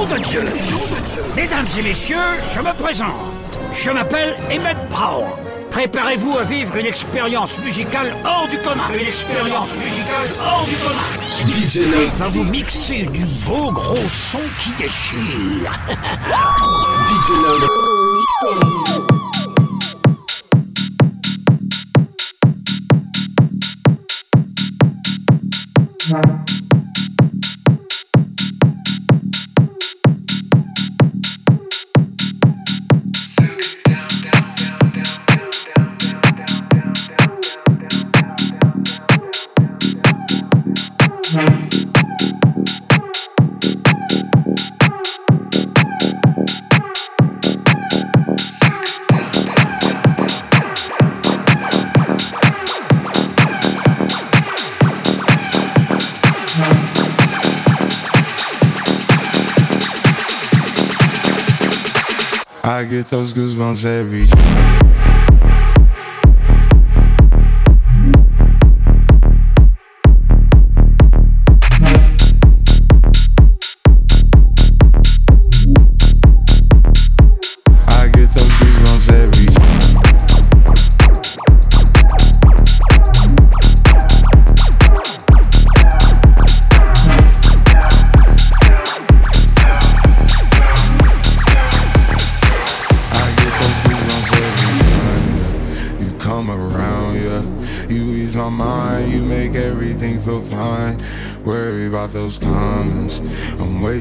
Nom de Dieu Mesdames et messieurs, je me présente. Je m'appelle Emmett Brown. Préparez-vous à vivre une expérience musicale hors du commun. Une expérience musicale hors du commun. DJ Va vous mixer du beau gros son qui déchire. DJ Love. Get those goosebumps every time.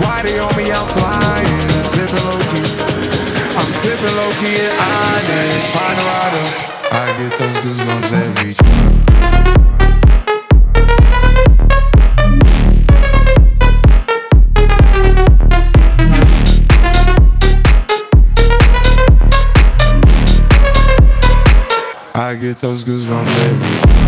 Why they on me? I'm flying, sipping low key. I'm sipping low key at Onyx, find a rider. I get those goosebumps every time. I get those goosebumps every time.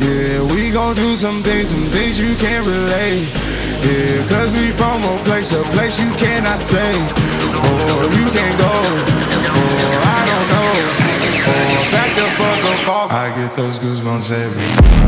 Yeah, we gon' do some things, some things you can't relate. Yeah, cause we from a place, a place you cannot stay. Or you can't go. Or I don't know. Or back the fuck up. I get those goosebumps every time.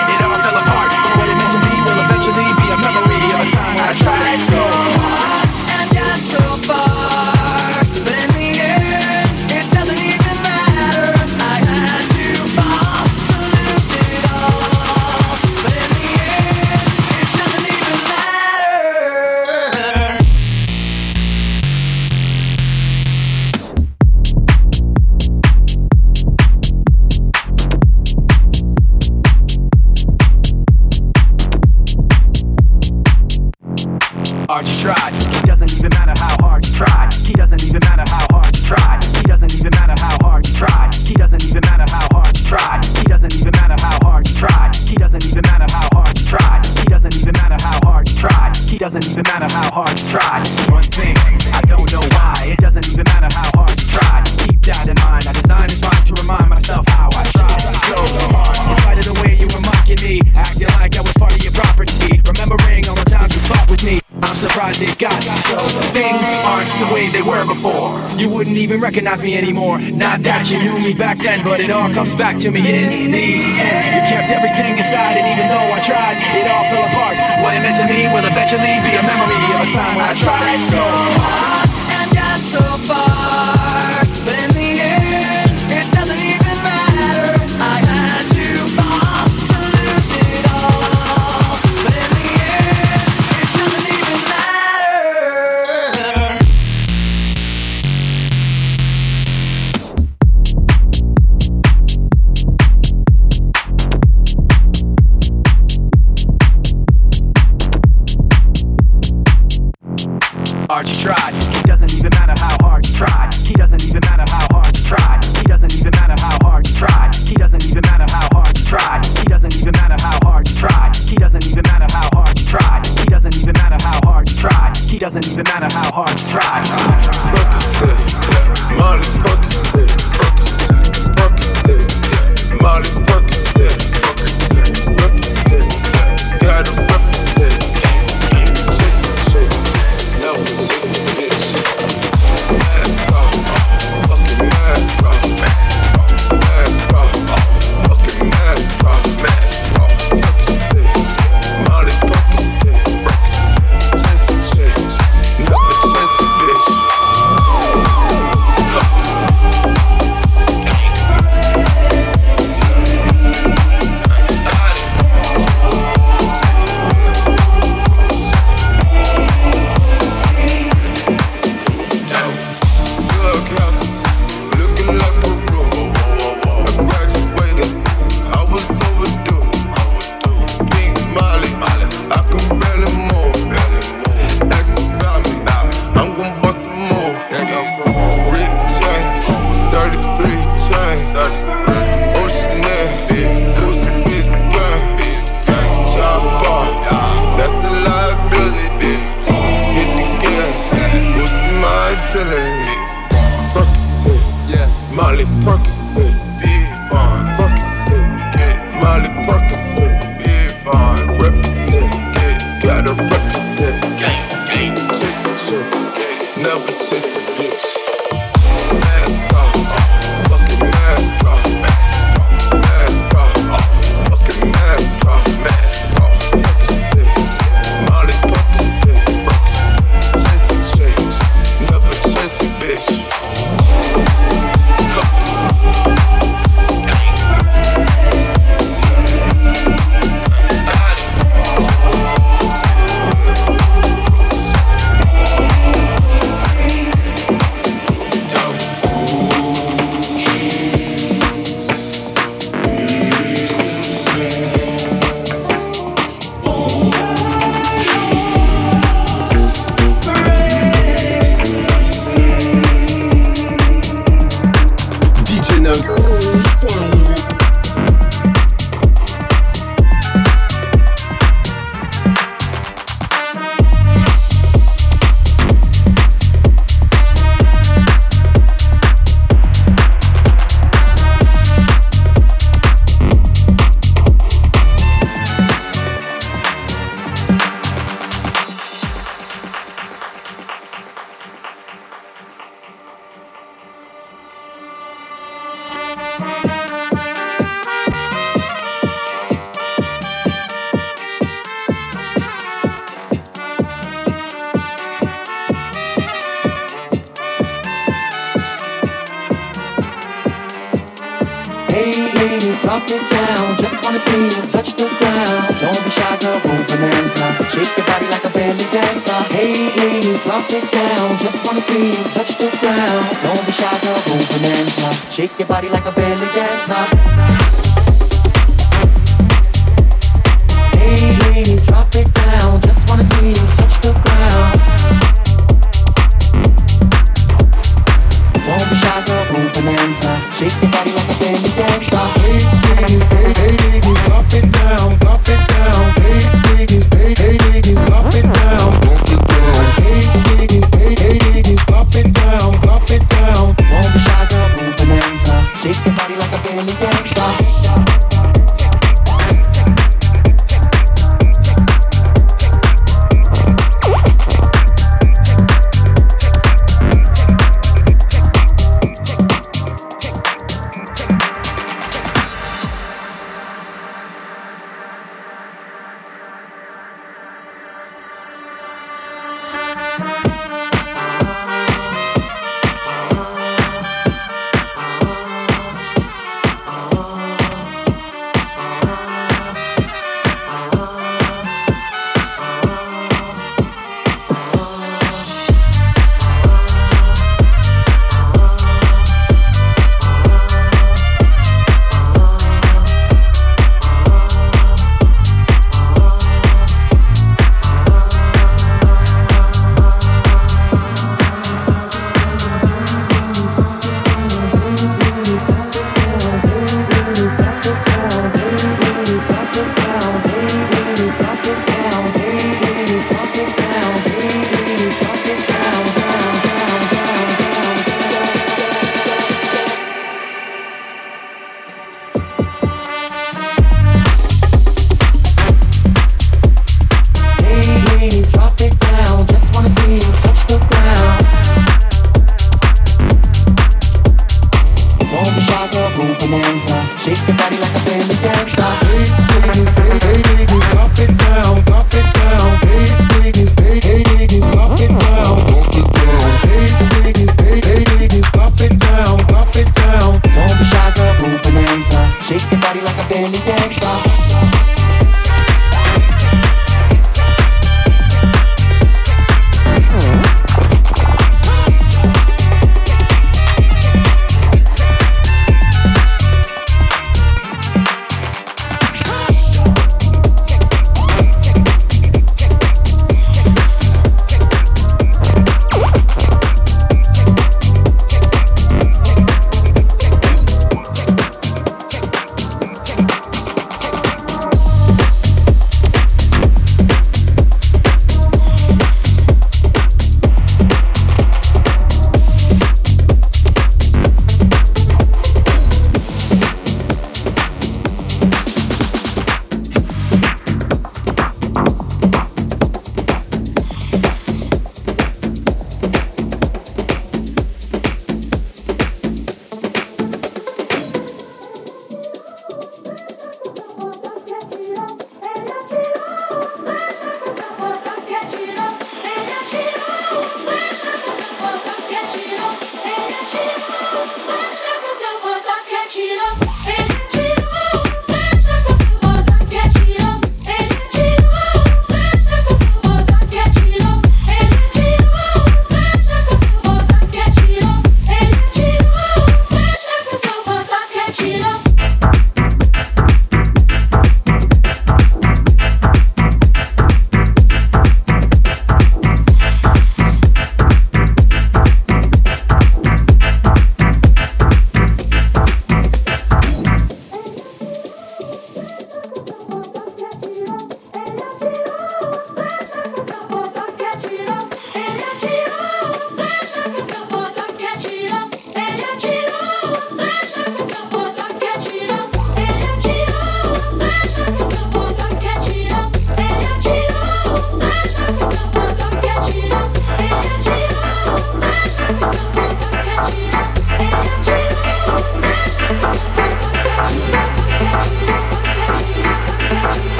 recognize me anymore. Not that you knew me back then, but it all comes back to me in the end. You kept everything inside, and even though I tried, it all fell apart. What it meant to me will eventually be a memory of a time when I tried so hard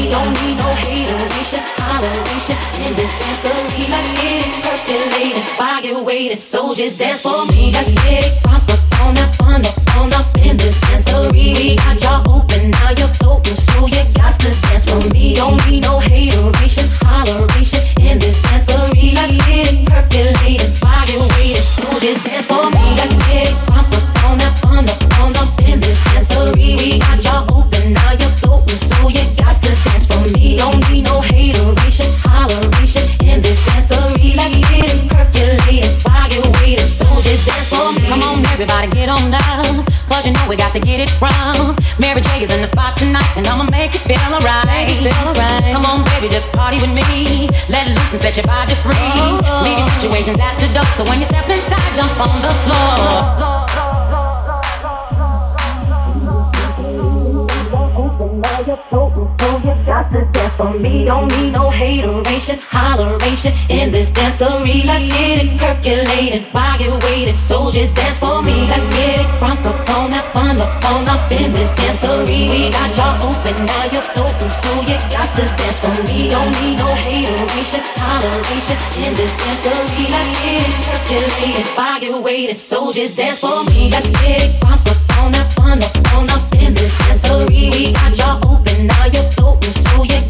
We don't need no hateration, holleration in this dancery. Let's get it percolated, body weighted. So just dance for me. Let's get it crunk up on up, on up, on up in this dancery. We got y'all open, now you're floating, so you got to dance for me. Don't need no hateration, holleration in this dancery. Let's get it percolated. it on down. Cause you know we got to get it wrong. Mary J is in the spot tonight, and I'ma make it feel alright. Right. Come on, baby, just party with me. Let loose and set your body free. Oh. Leave your situations at the door. So when you step inside, jump on the floor. you got but for me, don't need no hateration, holleration in this dancery. Let's get it percolated, fire it weighted, waiting. Soldiers dance for me. Let's get it crunk up on that fun up on up in this dancery. We got y'all open, now you're floating, so you got to dance for me. Don't need no hateration, holleration in this dancery. Let's get it percolated, while weighted, waiting. Soldiers dance for me. Let's get it crunk up on that fun up on up in this dancery. We got y'all open, now you're floating, so you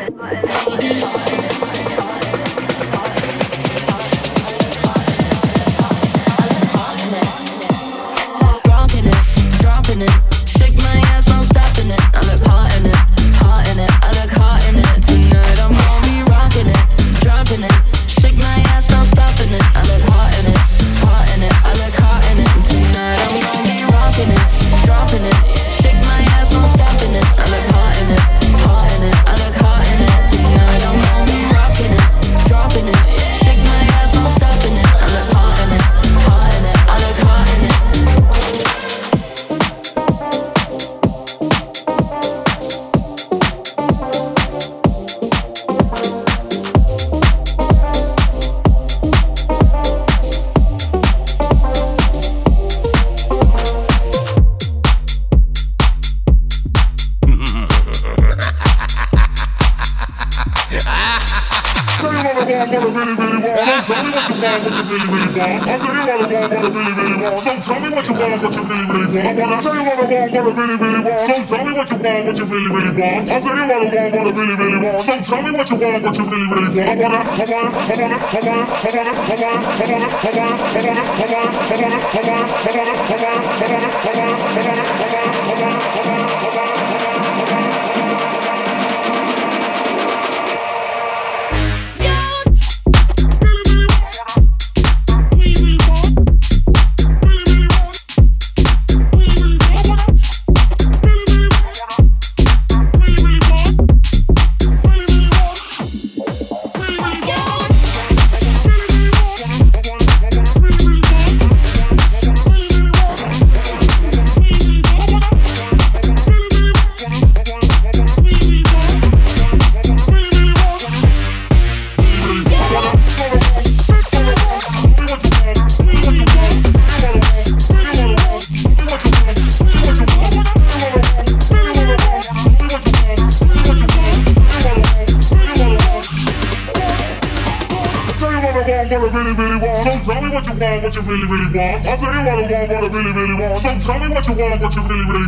i don't Yeah. wants. I really wanna want what I really, really want. So tell me what you want, what you really, really want. I wanna, I wanna, I wanna,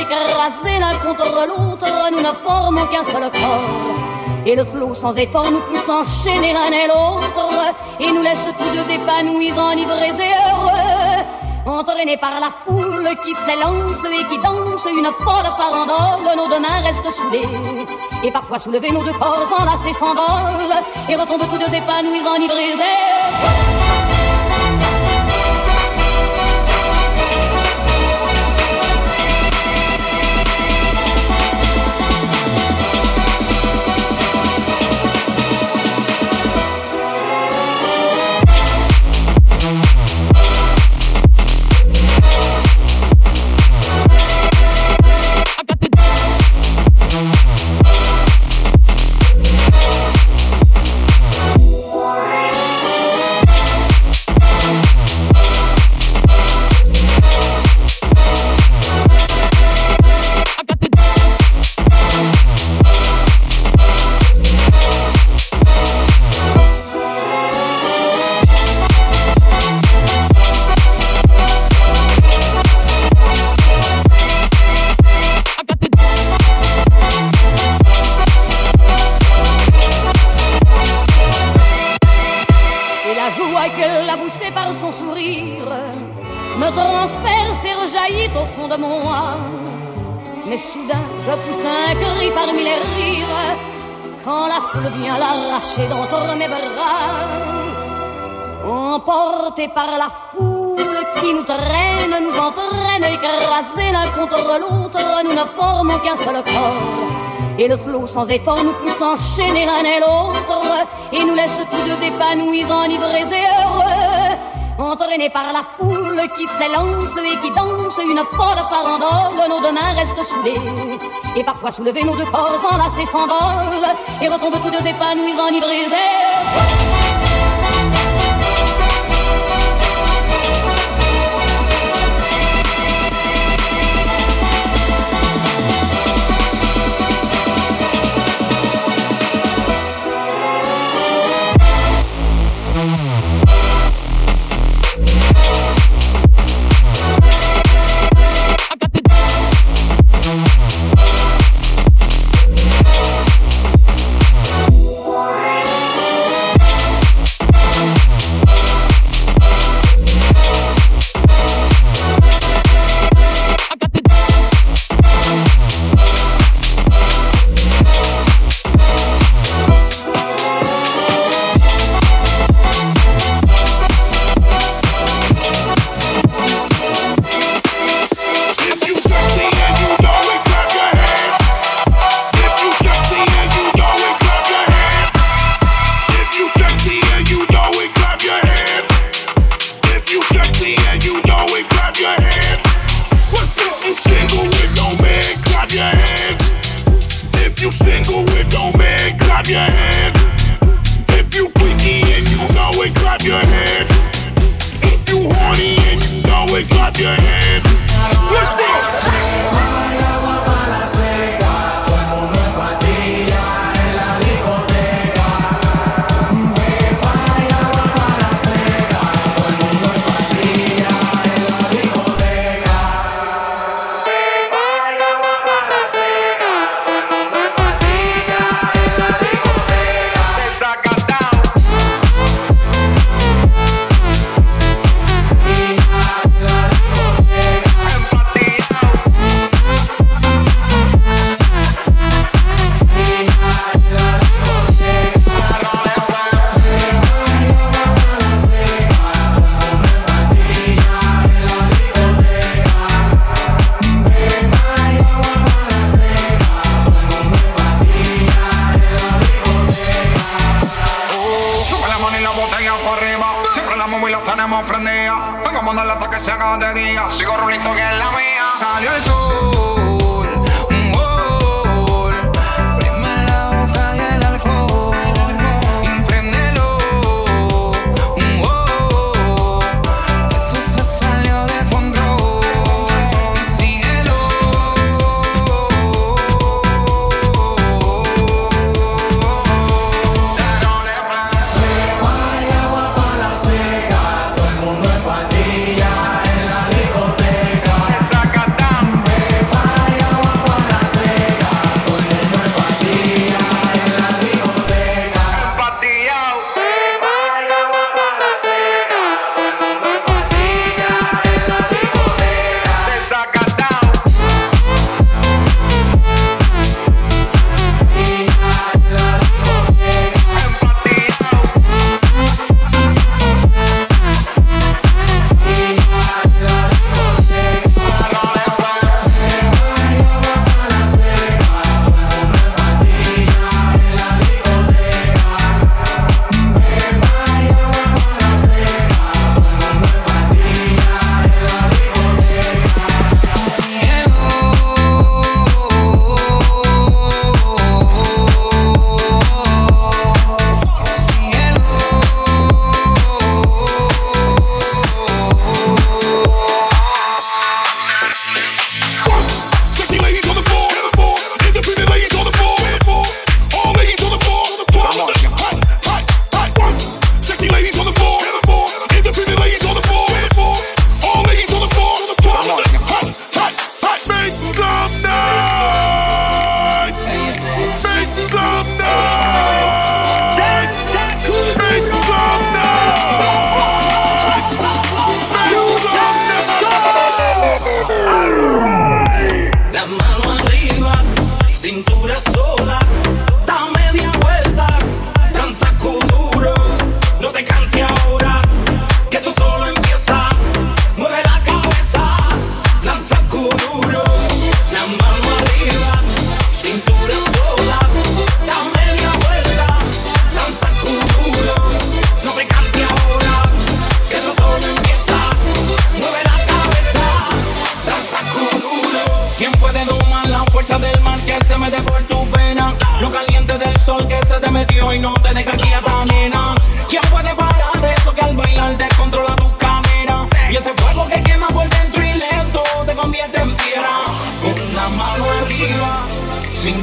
écrasés l'un contre l'autre, nous ne formons qu'un seul corps. Et le flot sans effort nous pousse enchaîner l'un et l'autre, et nous laisse tous deux épanouis, enivrés et heureux. Entraînés par la foule qui s'élance et qui danse une folle farandole, nos deux mains restent soudées. Et parfois soulevés, nos deux corps enlacés s'envolent et retombent tous deux épanouis, enivrés et heureux. L'arracher d'entre mes bras. Emportés par la foule qui nous traîne, nous entraîne, écrasés l'un contre l'autre, nous ne formons qu'un seul corps. Et le flot sans effort nous pousse enchaîner l'un et l'autre Et nous laisse tous deux épanouis, enivrés et heureux Entraînés par la foule qui s'élance et qui danse Une folle farandole, nos deux mains restent soudées. Et parfois soulevés, nos deux corps enlacés s'envolent Et retombent tous deux épanouis, enivrés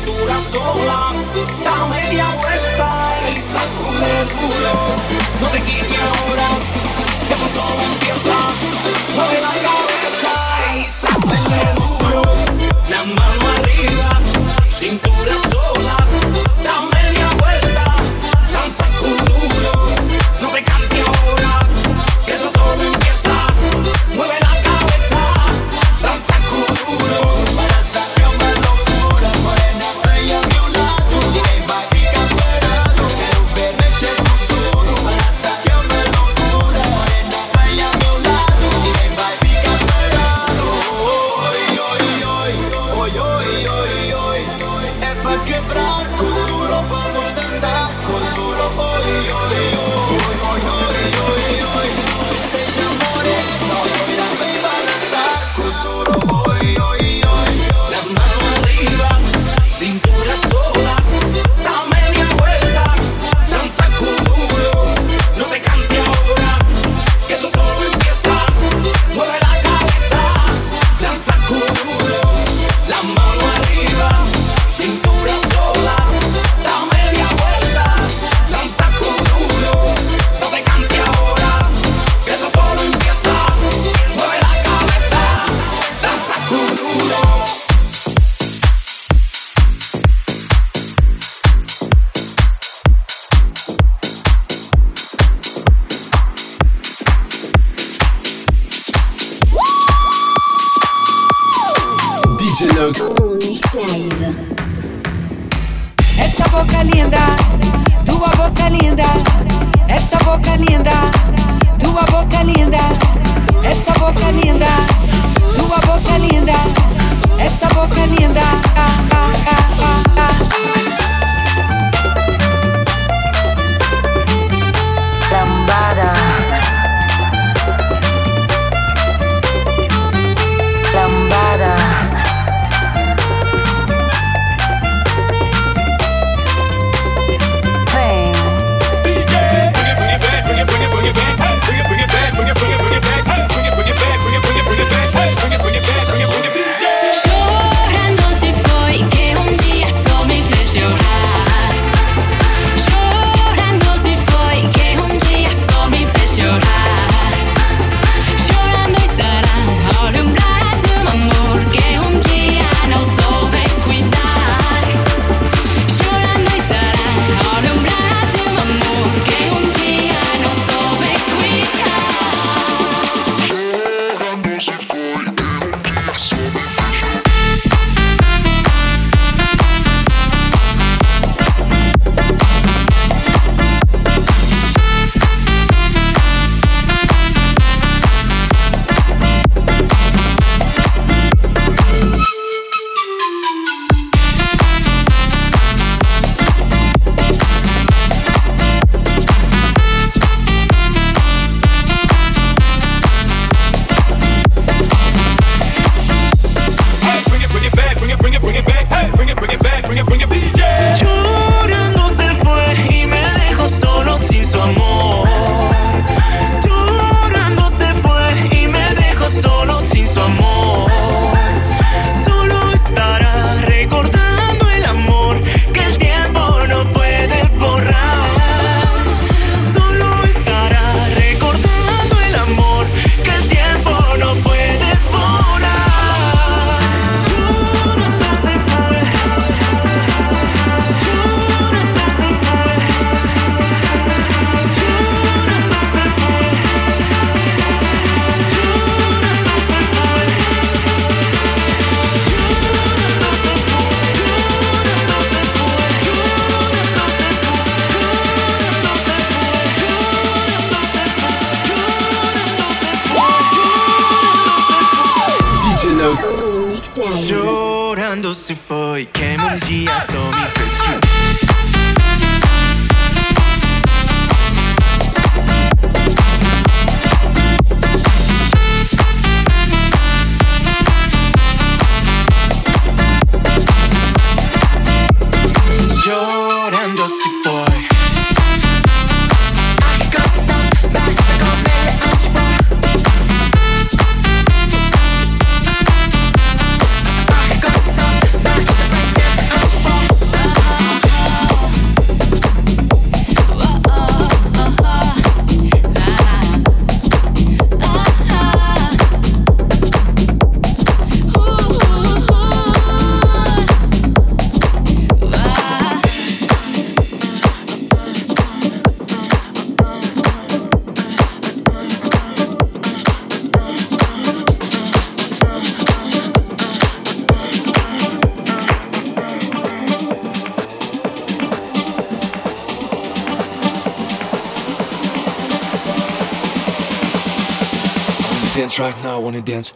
cintura sola, da media vuelta y sacude el culo. No te quites ahora, que tu solo empieza. Mueve la cabeza y sacúdele duro, la mano arriba, cintura sola.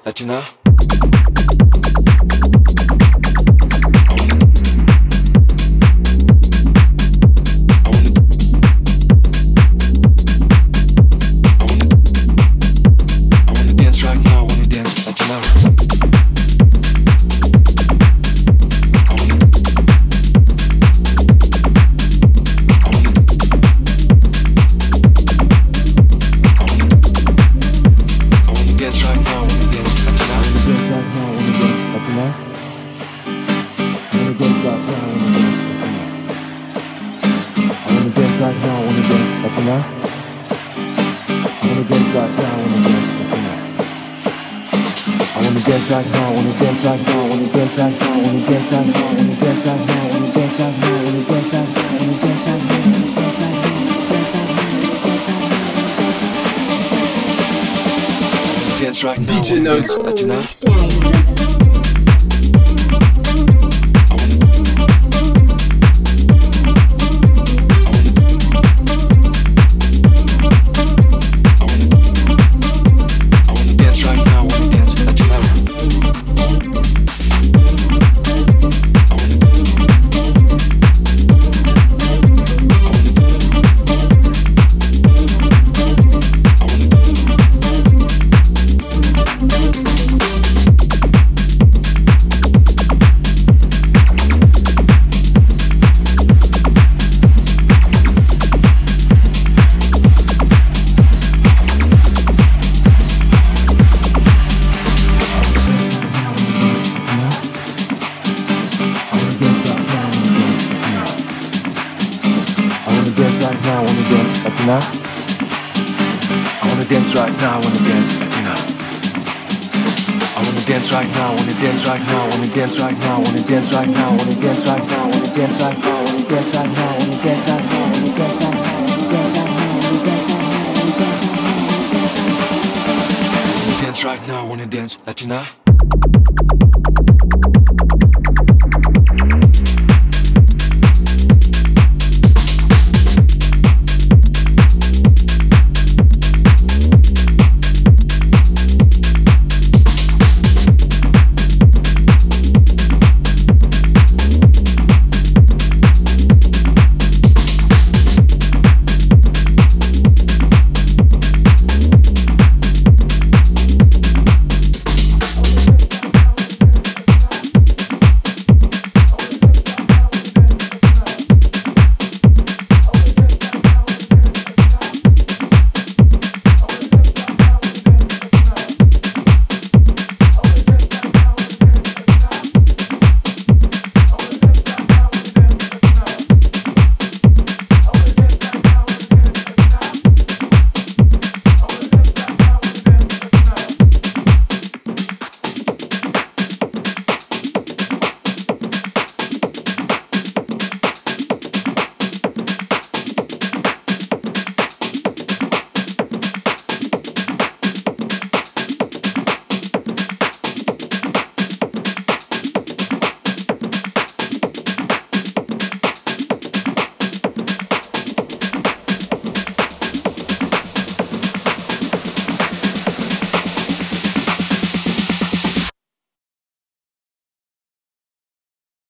Wanna I wanna dance right now, I wanna dance, yeah. I wanna dance right now, wanna dance right now, wanna dance right now, wanna dance right now, wanna dance right now, wanna dance right now, wanna dance right now, wanna dance right now, wanna dance right now, wanna dance right now, wanna dance right now, wanna dance Latina.